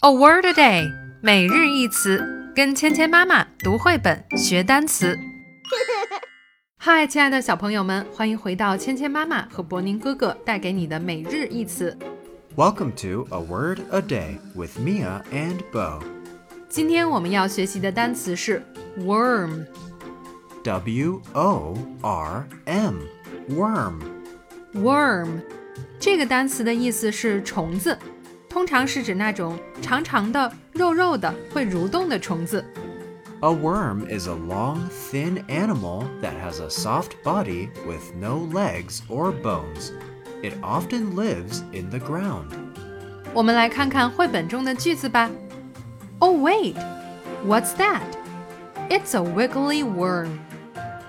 A word a day，每日一词，跟芊芊妈妈读绘本学单词。嗨，亲爱的小朋友们，欢迎回到芊芊妈妈和博宁哥哥带给你的每日一词。 Welcome to A Word a Day with Mia and Bo. 今天我们要学习的单词是 worm。 W O R M. Worm. worm 这个单词的意思是虫子， 通常是指那种长长的、肉肉的、会蠕动的虫子。 A worm is a long, thin animal that has a soft body with no legs or bones. It often lives in the ground. 我们来看看绘本中的句子吧。Oh wait, what's that? It's a wiggly worm.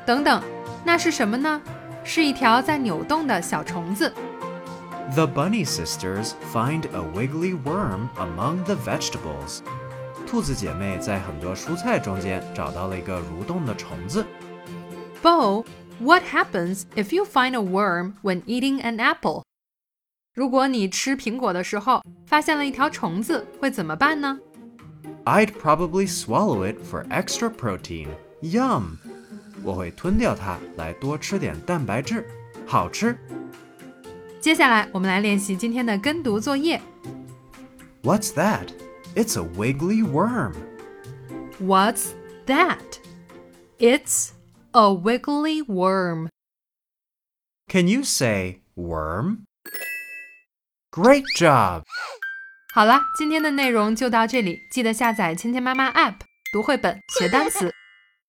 等等，那是什么呢？是一条在扭动的小虫子。 The bunny sisters find a wiggly worm among the vegetables. 兔子姐妹在很多蔬菜中间找到了一个蠕动的虫子。 Bo, what happens if you find a worm when eating an apple? 如果你吃苹果的时候发现了一条虫子，会怎么办呢？ I'd probably swallow it for extra protein. Yum! 我会吞掉它来多吃点蛋白质，好吃。 接下来我们来练习今天的跟读作业。 What's that? It's a wiggly worm. What's that? It's a wiggly worm. Can you say worm? Great job! 好啦，今天的内容就到这里，记得下载芊芊妈妈 App 读绘本学单词。